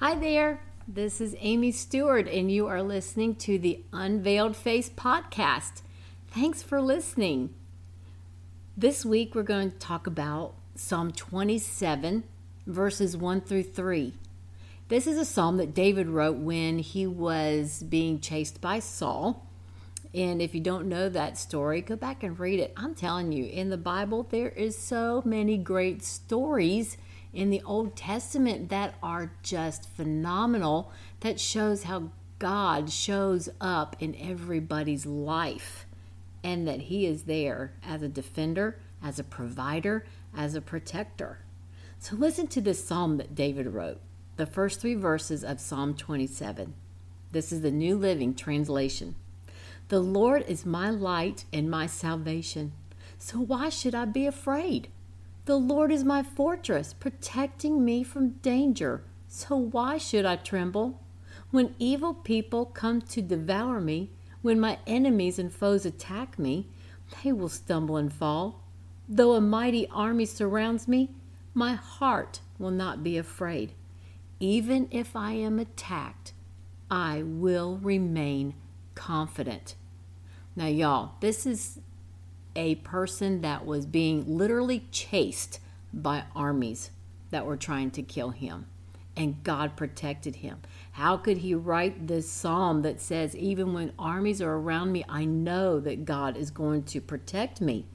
Hi there. This is Amy Stewart, and you are listening to the Unveiled Face podcast. Thanks for listening. This week, we're going to talk about Psalm 27, verses 1 through 3. This is a psalm that David wrote when he was being chased by Saul. And if you don't know that story, go back and read it. I'm telling you, in the Bible, there is so many great stories in the Old Testament that are just phenomenal that shows how God shows up in everybody's life and that He is there as a defender, as a provider, as a protector. So listen to this psalm that David wrote, the first three verses of Psalm 27. This is the New Living Translation. The Lord is my light and my salvation. So why should I be afraid? The Lord is my fortress, protecting me from danger. So why should I tremble? When evil people come to devour me, when my enemies and foes attack me, they will stumble and fall. Though a mighty army surrounds me, my heart will not be afraid. Even if I am attacked, I will remain confident. Now, y'all, this is a person that was being literally chased by armies that were trying to kill him. And God protected him. How could he write this psalm that says, Even when armies are around me, I know that God is going to protect me?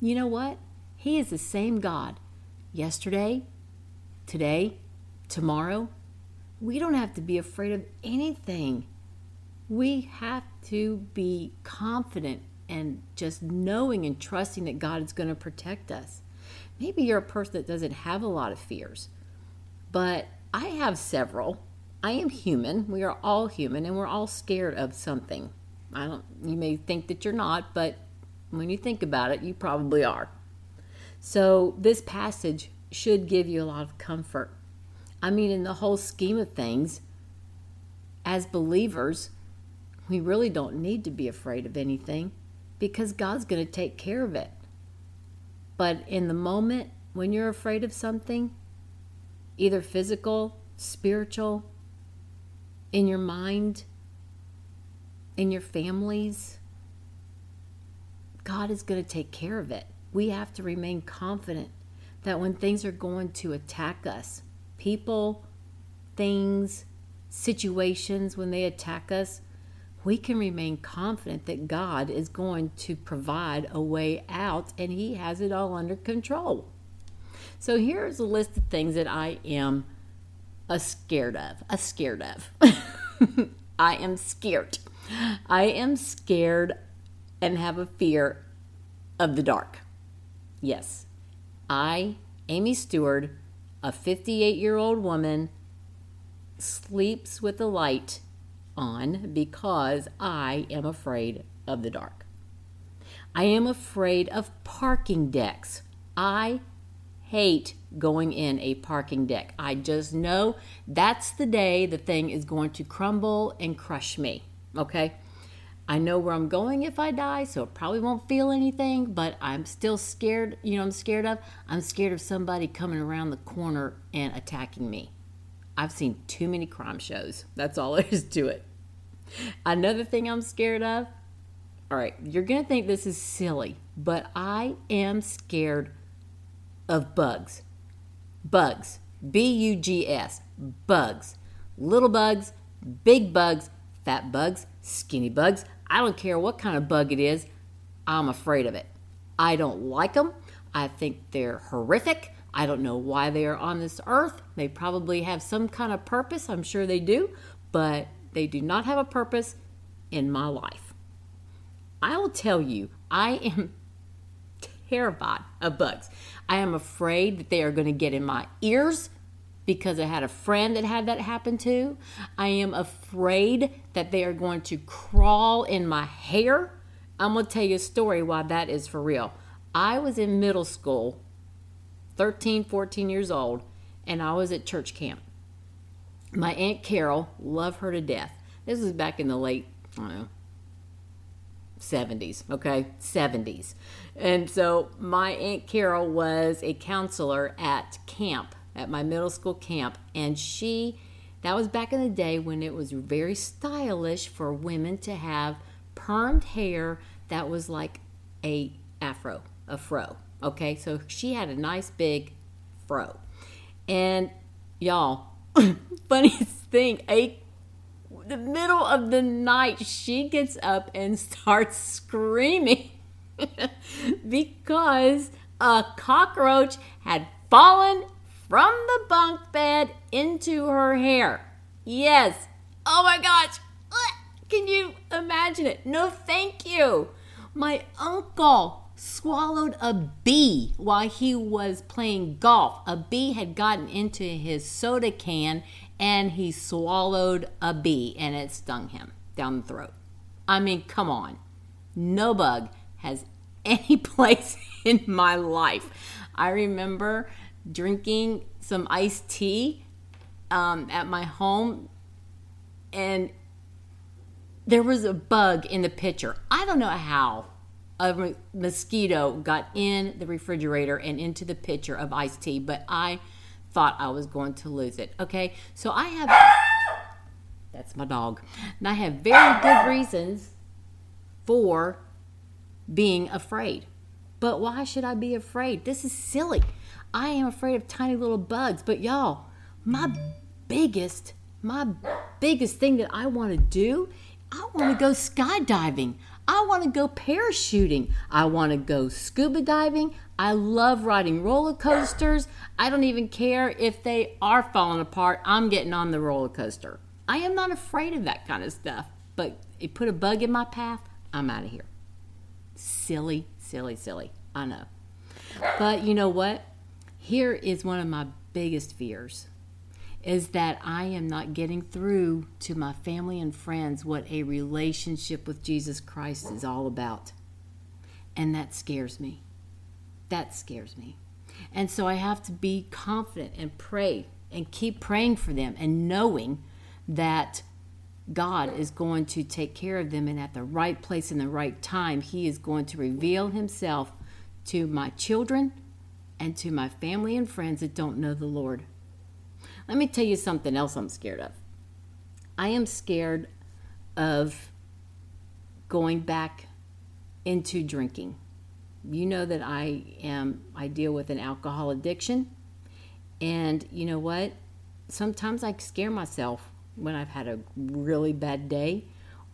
You know what? He is the same God yesterday, today, tomorrow. We don't have to be afraid of anything. We have to be confident and just knowing and trusting that God is going to protect us. Maybe you're a person that doesn't have a lot of fears, but I have several. I am human. We are all human and we're all scared of something. I don't you may think that you're not, but when you think about it, you probably are. So this passage should give you a lot of comfort. I mean, in the whole scheme of things, as believers, we really don't need to be afraid of anything because God's going to take care of it. But in the moment when you're afraid of something, either physical, spiritual, in your mind, in your families, God is going to take care of it. We have to remain confident that when things are going to attack us, people, things, situations, when they attack us, we can remain confident that God is going to provide a way out and He has it all under control. So here's a list of things that I am a scared of. A scared of. I am scared. I am scared and have a fear of the dark. Yes, I, Amy Stewart, a 58 year old woman, sleeps with the light on because I am afraid of the dark. I am afraid of parking decks. I hate going in a parking deck. I just know that's the day the thing is going to crumble and crush me. Okay? I know where I'm going if I die, so it probably won't feel anything, but I'm still scared. You know, I'm scared of? I'm scared of somebody coming around the corner and attacking me. I've seen too many crime shows. That's all there is to it. Another thing I'm scared of. All right, you're going to think this is silly, but I am scared of bugs. Bugs. B U G S. Bugs. Little bugs, big bugs, fat bugs, skinny bugs. I don't care what kind of bug it is, I'm afraid of it. I don't like them. I think they're horrific. I don't know why they are on this earth. They probably have some kind of purpose. I'm sure they do. But they do not have a purpose in my life. I will tell you, I am terrified of bugs. I am afraid that they are going to get in my ears because I had a friend that had that happen to. I am afraid that they are going to crawl in my hair. I'm going to tell you a story why that is for real. I was in middle school, 13, 14 years old, and I was at church camp my aunt Carol, love her to death. This was back in the late, I don't know, 70s, okay? 70s. And so my aunt Carol was a counselor at camp at my middle school camp, and she, that was back in the day when it was very stylish for women to have permed hair that was like a afro, a fro. Okay, so she had a nice big fro. And y'all, funniest thing, a the middle of the night, she gets up and starts screaming because a cockroach had fallen from the bunk bed into her hair. Yes. Oh my gosh. Can you imagine it? No, thank you. My uncle swallowed a bee while he was playing golf. A bee had gotten into his soda can and he swallowed a bee and it stung him down the throat. I mean, come on. No bug has any place in my life. I remember drinking some iced tea um, at my home and there was a bug in the pitcher. I don't know how a mosquito got in the refrigerator and into the pitcher of iced tea, but I thought I was going to lose it. Okay, so I have that's my dog, and I have very good reasons for being afraid. But why should I be afraid? This is silly. I am afraid of tiny little bugs, but y'all, my biggest, my biggest thing that I want to do, I want to go skydiving. I want to go parachuting. I want to go scuba diving. I love riding roller coasters. I don't even care if they are falling apart. I'm getting on the roller coaster. I am not afraid of that kind of stuff. But it put a bug in my path, I'm out of here. Silly, silly, silly. I know. But you know what? Here is one of my biggest fears is that I am not getting through to my family and friends what a relationship with Jesus Christ is all about. And that scares me. That scares me. And so I have to be confident and pray and keep praying for them and knowing that God is going to take care of them and at the right place in the right time, He is going to reveal Himself to my children and to my family and friends that don't know the Lord. Let me tell you something else I'm scared of. I am scared of going back into drinking. You know that I am I deal with an alcohol addiction. And you know what? Sometimes I scare myself when I've had a really bad day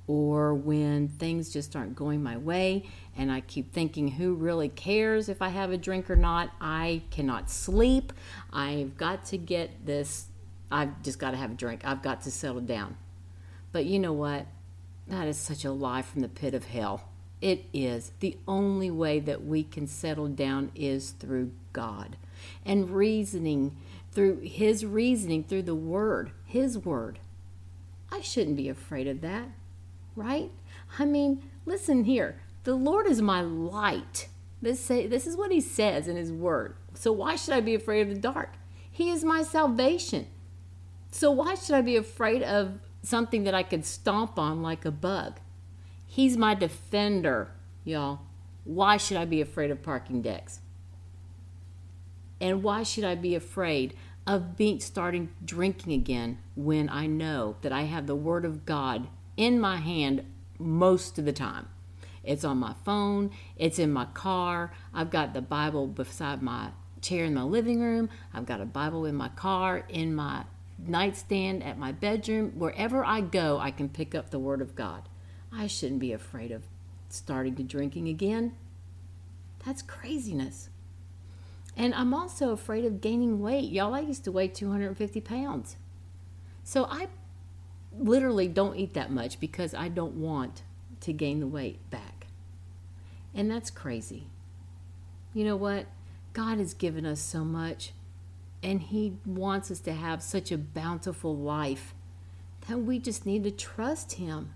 or when things just aren't going my way and I keep thinking, who really cares if I have a drink or not? I cannot sleep. I've got to get this, I've just got to have a drink. I've got to settle down. But you know what? That is such a lie from the pit of hell. It is. The only way that we can settle down is through God and reasoning through His reasoning, through the Word, His Word. I shouldn't be afraid of that right? I mean, listen here. The Lord is my light. This, say, this is what he says in his word. So why should I be afraid of the dark? He is my salvation. So why should I be afraid of something that I could stomp on like a bug? He's my defender, y'all. Why should I be afraid of parking decks? And why should I be afraid of being starting drinking again when I know that I have the word of God in my hand most of the time. It's on my phone, it's in my car. I've got the Bible beside my chair in my living room. I've got a Bible in my car, in my nightstand, at my bedroom. Wherever I go, I can pick up the Word of God. I shouldn't be afraid of starting to drinking again. That's craziness. And I'm also afraid of gaining weight. Y'all, I used to weigh 250 pounds. So I literally don't eat that much because I don't want to gain the weight back. And that's crazy. You know what? God has given us so much, and He wants us to have such a bountiful life that we just need to trust Him.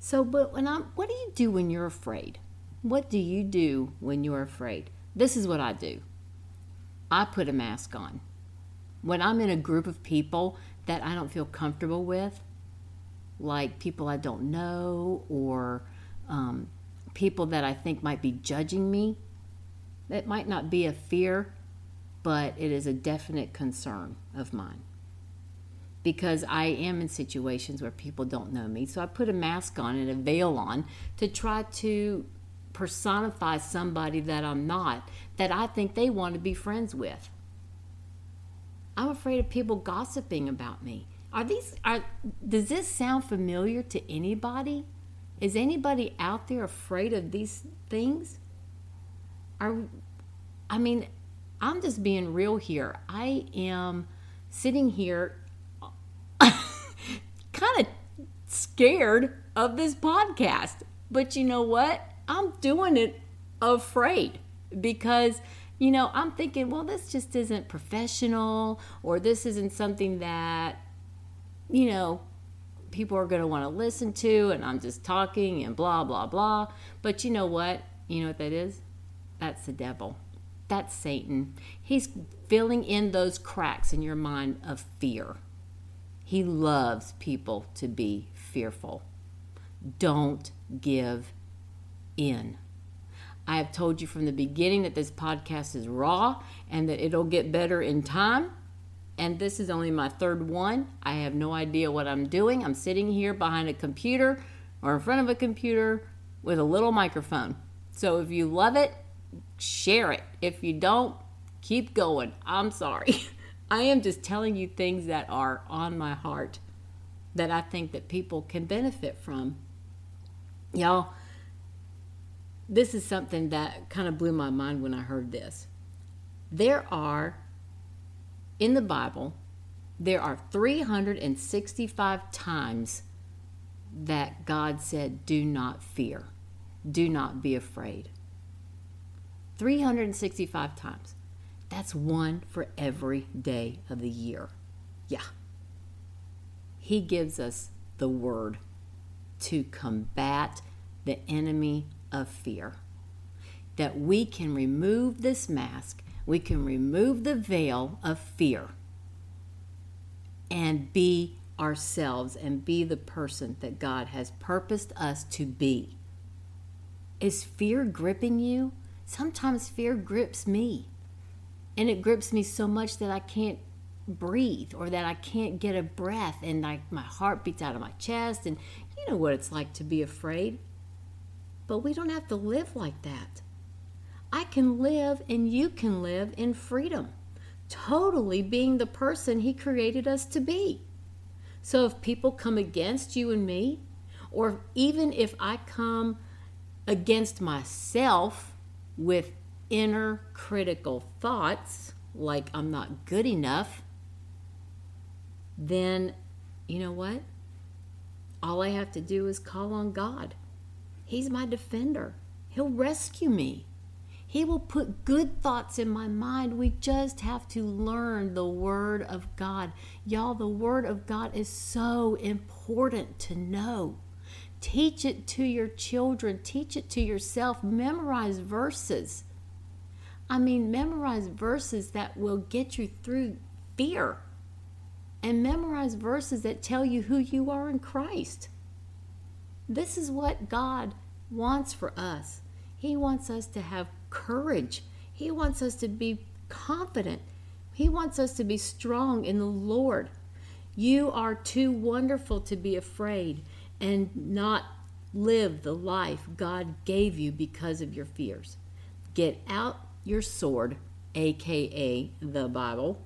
So, but when I'm, what do you do when you're afraid? What do you do when you're afraid? This is what I do I put a mask on. When I'm in a group of people that I don't feel comfortable with, like people I don't know or um, people that I think might be judging me. It might not be a fear, but it is a definite concern of mine because I am in situations where people don't know me. So I put a mask on and a veil on to try to personify somebody that I'm not, that I think they want to be friends with. I'm afraid of people gossiping about me. Are these are does this sound familiar to anybody? Is anybody out there afraid of these things? Are I mean, I'm just being real here. I am sitting here kind of scared of this podcast. But you know what? I'm doing it afraid because you know, I'm thinking, well, this just isn't professional or this isn't something that you know, people are going to want to listen to and I'm just talking and blah blah blah. But you know what? You know what that is? That's the devil. That's Satan. He's filling in those cracks in your mind of fear. He loves people to be fearful. Don't give in. I have told you from the beginning that this podcast is raw and that it'll get better in time. And this is only my third one. I have no idea what I'm doing. I'm sitting here behind a computer or in front of a computer with a little microphone. So if you love it, share it. If you don't, keep going. I'm sorry. I am just telling you things that are on my heart that I think that people can benefit from. Y'all, this is something that kind of blew my mind when I heard this. There are in the Bible, there are 365 times that God said, Do not fear, do not be afraid. 365 times. That's one for every day of the year. Yeah. He gives us the word to combat the enemy of fear. That we can remove this mask, we can remove the veil of fear and be ourselves and be the person that God has purposed us to be. Is fear gripping you? Sometimes fear grips me. And it grips me so much that I can't breathe or that I can't get a breath and like my heart beats out of my chest and you know what it's like to be afraid. But we don't have to live like that. I can live and you can live in freedom, totally being the person He created us to be. So if people come against you and me, or even if I come against myself with inner critical thoughts, like I'm not good enough, then you know what? All I have to do is call on God. He's my defender. He'll rescue me. He will put good thoughts in my mind. We just have to learn the Word of God. Y'all, the Word of God is so important to know. Teach it to your children, teach it to yourself, memorize verses. I mean, memorize verses that will get you through fear and memorize verses that tell you who you are in Christ. This is what God wants for us. He wants us to have courage, He wants us to be confident, He wants us to be strong in the Lord. You are too wonderful to be afraid and not live the life God gave you because of your fears. Get out your sword, aka the Bible,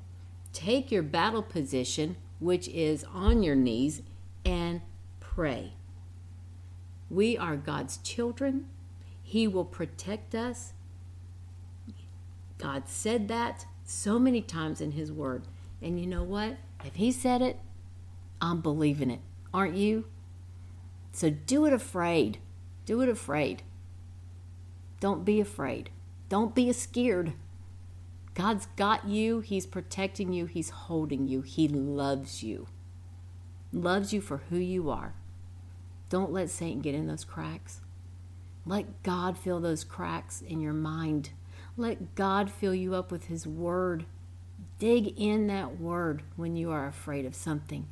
take your battle position, which is on your knees, and pray. We are God's children. He will protect us. God said that so many times in His Word. And you know what? If He said it, I'm believing it. Aren't you? So do it afraid. Do it afraid. Don't be afraid. Don't be scared. God's got you. He's protecting you. He's holding you. He loves you. Loves you for who you are. Don't let Satan get in those cracks. Let God fill those cracks in your mind. Let God fill you up with His Word. Dig in that Word when you are afraid of something.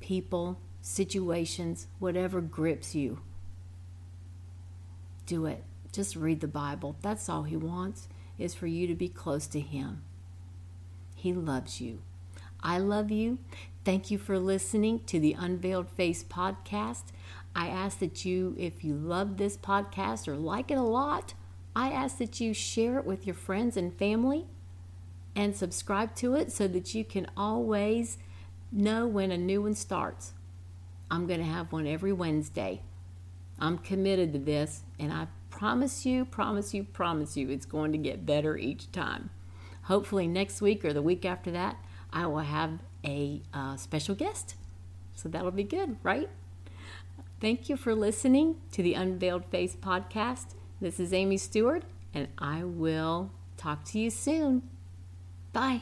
People, situations, whatever grips you. Do it. Just read the Bible. That's all He wants, is for you to be close to Him. He loves you. I love you. Thank you for listening to the Unveiled Face podcast. I ask that you, if you love this podcast or like it a lot, I ask that you share it with your friends and family and subscribe to it so that you can always know when a new one starts. I'm going to have one every Wednesday. I'm committed to this, and I promise you, promise you, promise you, it's going to get better each time. Hopefully, next week or the week after that, I will have a uh, special guest. So that'll be good, right? Thank you for listening to the Unveiled Face podcast. This is Amy Stewart, and I will talk to you soon. Bye.